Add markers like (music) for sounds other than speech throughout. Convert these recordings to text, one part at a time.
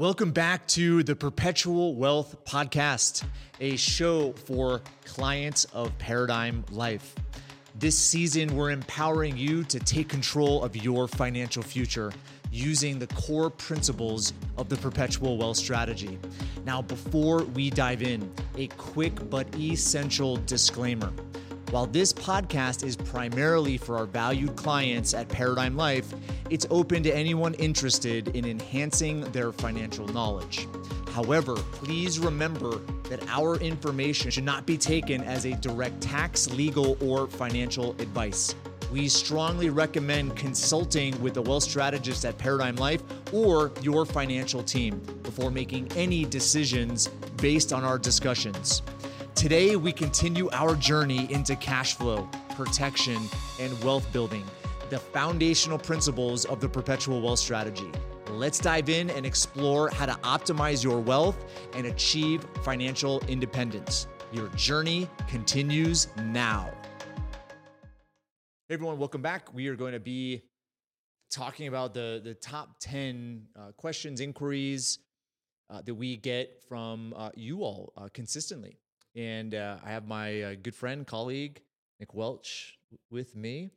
Welcome back to the Perpetual Wealth Podcast, a show for clients of Paradigm Life. This season, we're empowering you to take control of your financial future using the core principles of the Perpetual Wealth Strategy. Now, before we dive in, a quick but essential disclaimer. While this podcast is primarily for our valued clients at Paradigm Life, it's open to anyone interested in enhancing their financial knowledge. However, please remember that our information should not be taken as a direct tax, legal, or financial advice. We strongly recommend consulting with a wealth strategist at Paradigm Life or your financial team before making any decisions based on our discussions. Today, we continue our journey into cash flow, protection, and wealth building, the foundational principles of the perpetual wealth strategy. Let's dive in and explore how to optimize your wealth and achieve financial independence. Your journey continues now. Hey everyone, welcome back. We are going to be talking about the, the top 10 uh, questions, inquiries uh, that we get from uh, you all uh, consistently. And uh, I have my uh, good friend, colleague, Nick Welch with me.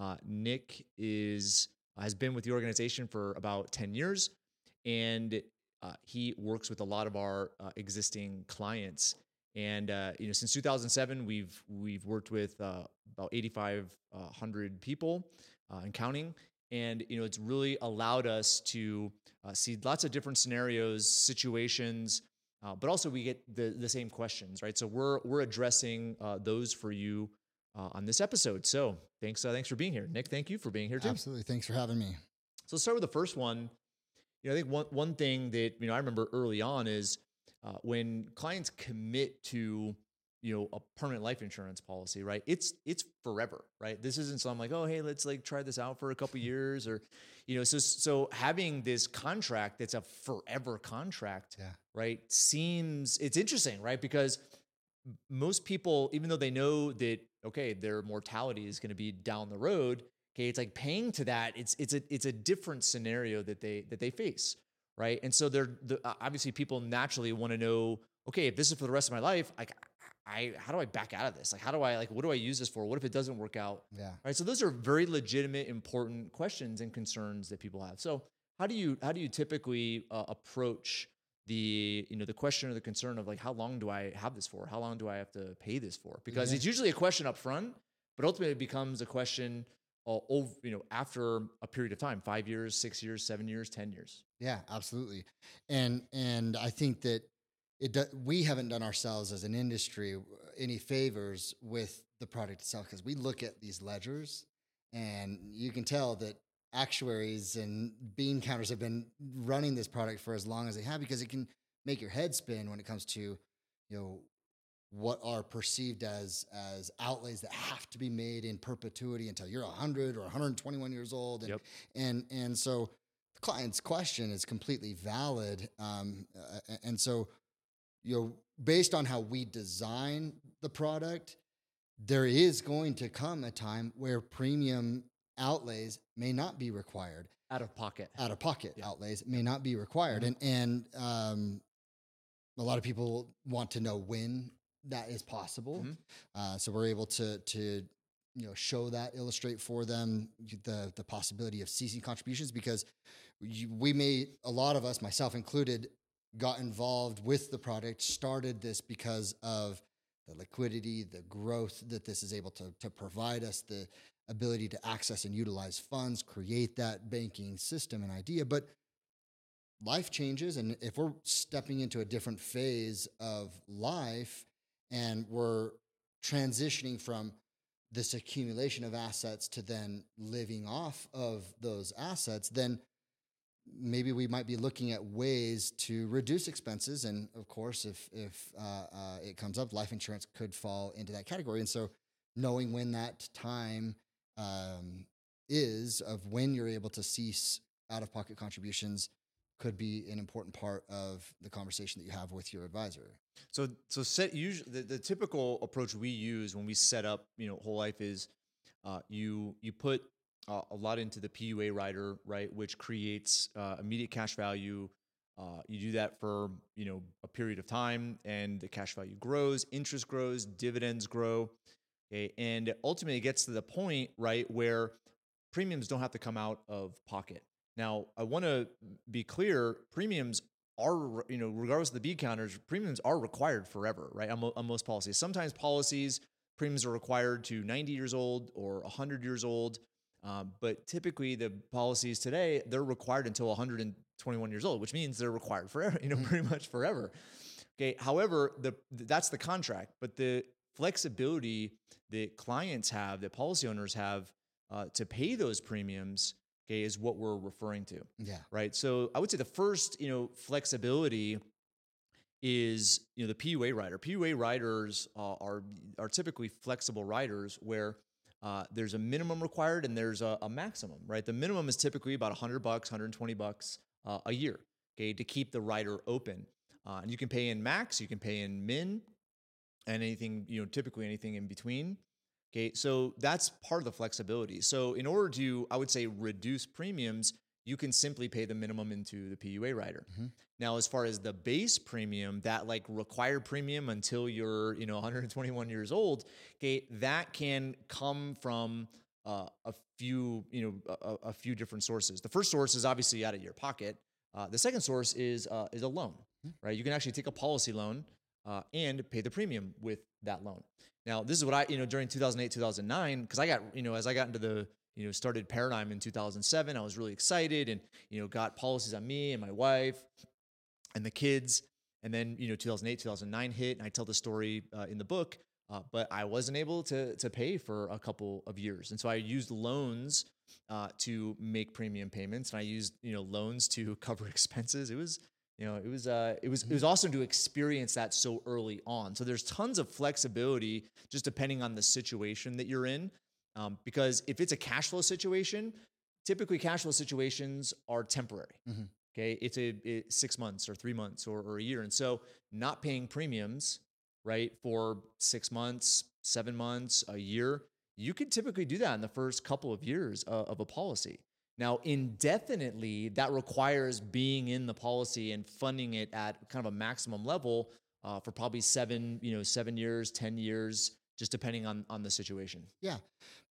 Uh, Nick is has been with the organization for about 10 years, and uh, he works with a lot of our uh, existing clients. And uh, you know, since 2007, we've we've worked with about 8,500 people and counting. And you know, it's really allowed us to see lots of different scenarios, situations, uh, but also we get the, the same questions, right? So we're we're addressing uh, those for you uh, on this episode. So thanks uh, thanks for being here, Nick. Thank you for being here too. Absolutely, thanks for having me. So let's start with the first one. You know, I think one one thing that you know I remember early on is uh, when clients commit to you know a permanent life insurance policy right? It's it's forever right? This isn't something like oh hey let's like try this out for a couple (laughs) years or you know so so having this contract that's a forever contract yeah. right seems it's interesting right? Because most people even though they know that okay their mortality is going to be down the road okay it's like paying to that it's it's a it's a different scenario that they that they face right? And so they're the, obviously people naturally want to know okay if this is for the rest of my life like I how do I back out of this? Like how do I like what do I use this for? What if it doesn't work out? Yeah. Right. So those are very legitimate, important questions and concerns that people have. So how do you how do you typically uh, approach the you know the question or the concern of like how long do I have this for? How long do I have to pay this for? Because yeah. it's usually a question up front, but ultimately it becomes a question uh, over you know after a period of time, five years, six years, seven years, ten years. Yeah, absolutely. And and I think that it do, we haven't done ourselves as an industry uh, any favors with the product itself because we look at these ledgers and you can tell that actuaries and bean counters have been running this product for as long as they have because it can make your head spin when it comes to you know what are perceived as as outlays that have to be made in perpetuity until you're 100 or 121 years old and yep. and and so the client's question is completely valid um, and so you know, based on how we design the product, there is going to come a time where premium outlays may not be required. Out of pocket. Out of pocket yeah. outlays may not be required. Mm-hmm. And and um, a lot of people want to know when that is possible. Mm-hmm. Uh, so we're able to to you know show that, illustrate for them the the possibility of ceasing contributions because we may a lot of us, myself included, got involved with the product, started this because of the liquidity, the growth that this is able to, to provide us, the ability to access and utilize funds, create that banking system and idea. But life changes. And if we're stepping into a different phase of life and we're transitioning from this accumulation of assets to then living off of those assets, then maybe we might be looking at ways to reduce expenses. And of course, if if uh, uh, it comes up, life insurance could fall into that category. And so, knowing when that time um, is of when you're able to cease out of pocket contributions could be an important part of the conversation that you have with your advisor. So, so set usually the, the typical approach we use when we set up, you know, whole life is uh, you you put uh, a lot into the PUA rider, right, which creates uh, immediate cash value Uh, you do that for you know a period of time, and the cash value grows, interest grows, dividends grow, okay? and ultimately it gets to the point right where premiums don't have to come out of pocket. Now, I want to be clear: premiums are you know regardless of the B counters, premiums are required forever, right? On, on most policies. Sometimes policies premiums are required to 90 years old or 100 years old. Um, but typically, the policies today they're required until 121 years old, which means they're required forever. (laughs) You know, Mhm. pretty much forever. Okay. However, the that's the contract, but the flexibility that clients have, that policy owners have, uh, to pay those premiums, okay, is what we're referring to Yeah. right? So I would say the first, you know, flexibility is you know the PUA rider. PUA riders uh, are are typically flexible riders where uh, there's a minimum required and there's a, a maximum, right? The minimum is typically about 100 bucks, 120 bucks uh, a year, okay, to keep the rider open. Uh, and you can pay in max, you can pay in min, and anything you know, typically anything in between. Okay, so that's part of the flexibility. So in order to, I would say, reduce premiums, you can simply pay the minimum into the PUA rider. Mhm. Now, as far as the base premium, that like required premium until you're, you know, (laughs) 121 years old, okay, that can come from uh, a few, you know, a, a few different sources. The first source is obviously out of your pocket. Uh, the second source is uh, is a loan, Hmm. right? You can actually take a policy loan uh, and pay the premium with that loan. Now, this is what I, you know, during 2008, 2009, because I got, you know, as I got into the, you know, started Paradigm in 2007, I was really excited and, you know, got policies on me and my wife and the kids. And then, you know, 2008, 2009 hit, and I tell the story uh, in the book, uh, but I wasn't able to, to pay for a couple of years. And so I used loans uh, to make premium payments and I used, you know, loans to (laughs) cover expenses. It was, you know, it was uh, it was it was awesome to experience that so early on. So there's tons of flexibility just depending on the situation that you're in. Um, because if it's a cash flow situation, typically cash flow situations are temporary. Mhm. Okay, it's a six months or three months or, or a year, and so not paying premiums, right, for six months, seven months, a year, you could typically do that in the first couple of years uh, of a policy. Now, indefinitely, that requires being in the policy and funding it at kind of a maximum level uh, for probably seven, you know, seven years, ten years, just depending on on the situation. Yeah.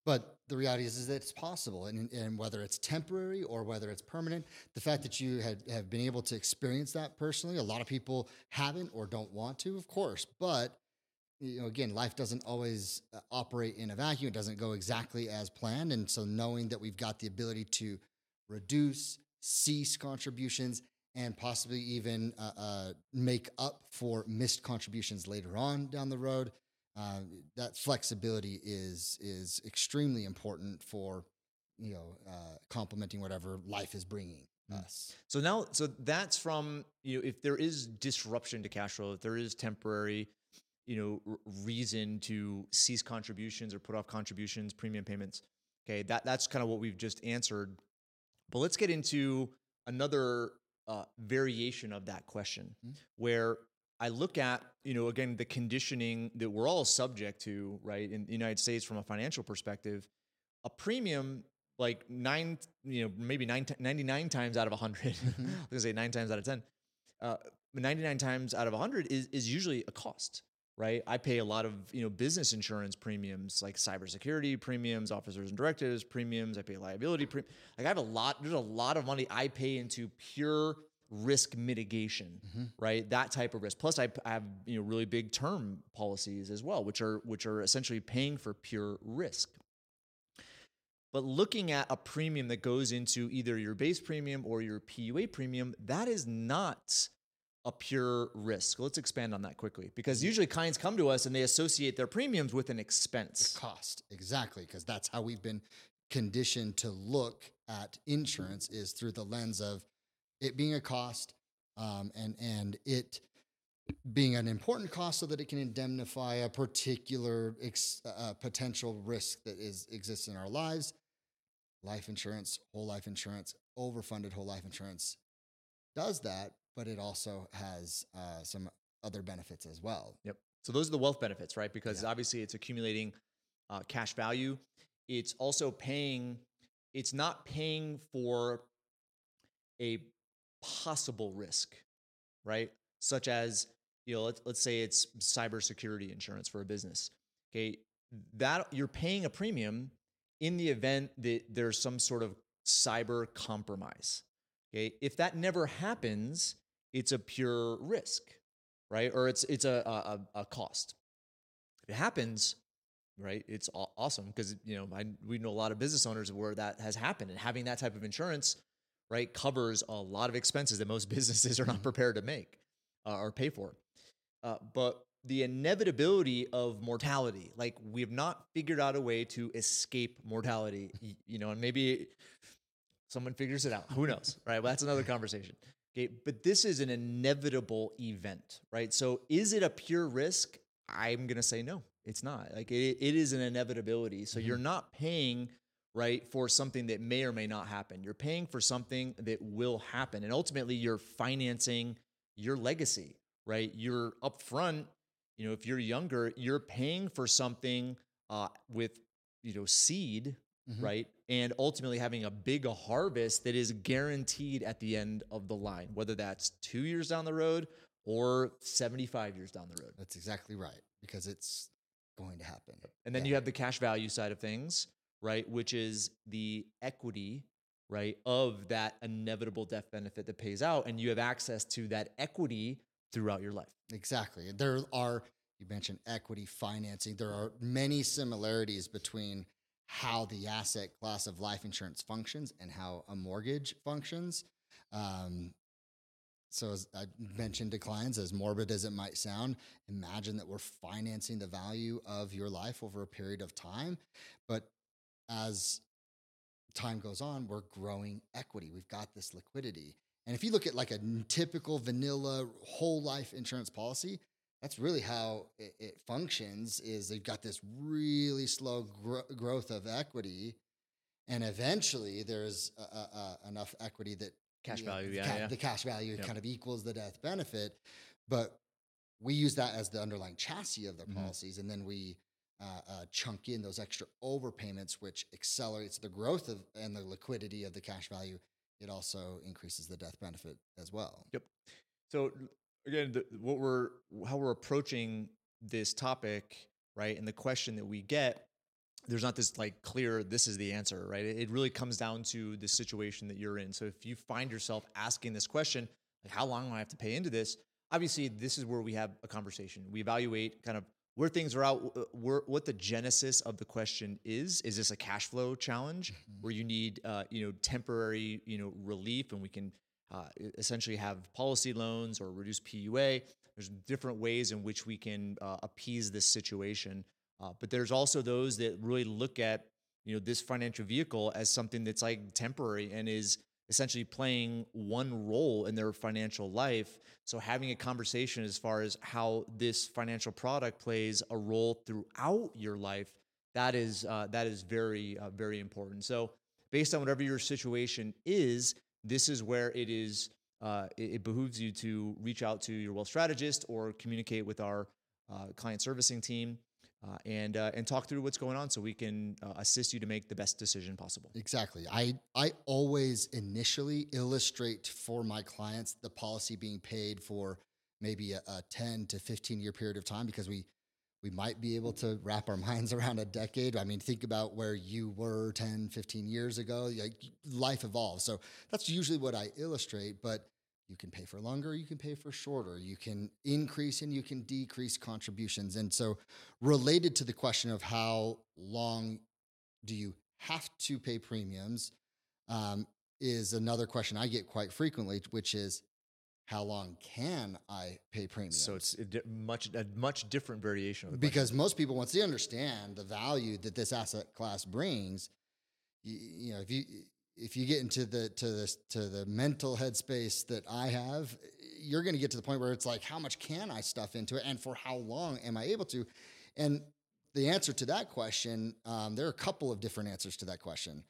But the reality is, is that it's possible. And, and whether it's temporary or whether it's permanent, the fact that you had, have been able to experience that personally, a lot of people haven't or don't want to, of course. But, you know, again, life doesn't always uh, operate in a vacuum. It doesn't go exactly as planned. And so knowing that we've got the ability to reduce, cease contributions, and possibly even uh, uh, make up for missed contributions later on down the road uh, that flexibility is is extremely important for you know uh, complementing whatever life is bringing Mm. us. So now, so that's from you know if there is disruption to cash flow, if there is temporary, you know, r- reason to cease contributions or put off contributions, premium payments. Okay, that that's kind of what we've just answered. But let's get into another uh, variation of that question, Mhm. where I look at you know again the conditioning that we're all subject to, right, in the United States from a financial perspective. A premium like nine, you know, maybe nine, 99 times out of 100, (laughs) I was going to say nine times out of 10, uh, 99 times out of 100 is, is usually a cost, right? I pay a lot of, you know, business insurance premiums like cybersecurity premiums, officers and directors premiums. I pay liability premium. Like I have a lot, there's a lot of money I pay into pure risk mitigation, Mhm. right? That type of risk. Plus I have, you know, really big term policies as well, which are, which are essentially paying for pure risk. But looking at a premium that goes into either your base premium or your PUA premium, that is not a pure risk. Let's expand on that quickly because usually clients come to us and they associate their premiums with an expense. Cost exactly because that's how we've been conditioned to look at insurance is through the lens of it being a cost um, and and it being an important cost so that it can indemnify a particular ex, uh, potential risk that is exists in our lives. Life insurance, whole life insurance, overfunded whole life insurance does that, but it also has uh, some other benefits as well. Yep. So those are the wealth benefits, right? Because Yeah. obviously it's accumulating uh, cash value. It's also paying, it's not paying for a possible risk, right? Such as, you know, let's, let's say it's cybersecurity insurance for a business. Okay. That you're paying a premium in the event that there's some sort of cyber compromise. Okay. If that never happens, it's a pure risk, right? Or it's it's a a, a cost. If it happens, right, it's awesome because you know I, we know a lot of business owners where that has happened, and having that type of insurance, right, covers a lot of expenses that most (laughs) businesses are not prepared to make uh, or pay for. Uh, but the inevitability of mortality, like we have not figured out a way to escape mortality, you know, and maybe someone figures it out. Who knows, right? Well, that's another conversation. Okay, but this is an inevitable event, right? So is it a pure risk? I'm going to say no, it's not. Like it, it is an inevitability. So mm-hmm. you're not paying right for something that may or may not happen. You're paying for something that will happen. And ultimately you're financing your legacy, right? You're upfront, you know, if you're younger, you're paying for something uh, with, you know, seed mm-hmm. right? And ultimately having a big harvest that is guaranteed at the end of the line, whether that's two years down the road or 75 years down the road. That's exactly right, because it's going to happen. And then yeah. you have the cash value side of things, right? Which is the equity, right, of that inevitable death benefit that pays out. And you have access to that equity throughout your life. Exactly. There are, you mentioned equity financing, there are many similarities between how the asset class of life insurance functions and how a mortgage functions. Um, so, as I mentioned to clients, as morbid as it might sound, imagine that we're financing the value of your life over a period of time. But as time goes on, we're growing equity. We've got this liquidity. And if you look at like a typical vanilla whole life insurance policy, that's really how it, it, functions is they've got this really slow gro- growth of equity and eventually there's enough equity that cash value yeah, ca- yeah, the cash value yep. kind of equals the death benefit but we use that as the underlying chassis of the mm-hmm. policies and then we uh, uh, chunk in those extra overpayments which accelerates the growth of and the liquidity of the cash value it also increases the death benefit as well yep so again, the, what we're how we're approaching this topic, right? And the question that we get, there's not this like clear this is the answer, right? It, really comes down to the situation that you're in. So if you find yourself asking this question, like how long do I have to pay into this? Obviously, this is where we have a conversation. We evaluate kind of where things are out, uh, where, what the genesis of the question is. Is this a cash flow challenge mm-hmm. where you need, uh, you know, temporary, you know, relief, and we can uh, essentially have policy loans or reduce PUA. There's different ways in which we can uh, appease this situation. Uh, but there's also those that really look at you know this financial vehicle as something that's like temporary and is essentially playing one role in their financial life. So having a conversation as far as how this financial product plays a role throughout your life, that is uh, that is very uh, very important. So based on whatever your situation is, this is where it is uh, it, it, behooves you to reach out to your wealth strategist or communicate with our uh, client servicing team uh, and uh, and talk through what's going on so we can uh, assist you to make the best decision possible. Exactly. I I always initially illustrate for my clients the policy being paid for maybe a, a 10 to 15 year period of time because we we might be able to wrap our (laughs) minds around a decade. I mean, think about where you were 10, 15 years ago. Like life evolves. So that's usually what I illustrate, but you can pay for longer, you can pay for shorter, you can increase and you can decrease contributions. And so, related to the question of how long do you have to pay premiums, um, is another question I get quite frequently, which is how long can I pay premiums? So it's a much a much different variation of because question. most people once they understand the value that this asset class brings, you, you, know if you if you get into the to this to the mental headspace that I have, you're going to get to the point where it's like how much can I stuff into it and for how long am I able to? And the answer to that question, um, there are a couple of different answers to that question.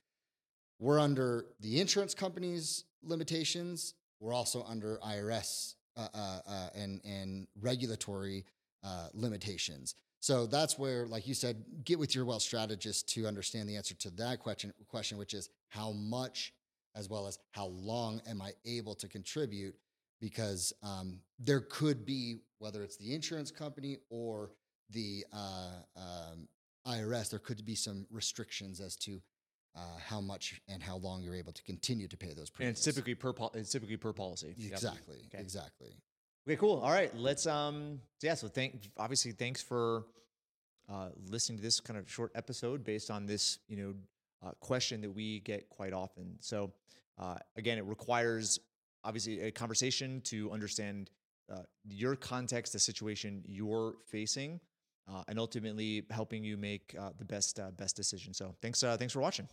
We're under the insurance company's limitations we're also under IRS uh, uh, uh, and and regulatory uh, limitations. So that's where, like you said, get with your wealth strategist to understand the answer to that question. Question, which is how much, as well as how long, am I able to contribute? because um, there could be whether it's the insurance company or the uh, um, IRS, there could be some restrictions as to uh, how much and how long you're able to continue to pay those And premiums. it's typically per pol- it's typically per policy. Yep. exactly, Okay. exactly. Okay, cool. All right, let's um yeah, so thank obviously thanks for uh listening to this kind of short episode based on this, you know, uh, question that we get quite often. So uh again, it requires obviously a conversation to understand uh, your context, the situation you're facing, uh, and ultimately helping you make uh, the best uh, best decision. So thanks uh, thanks for watching.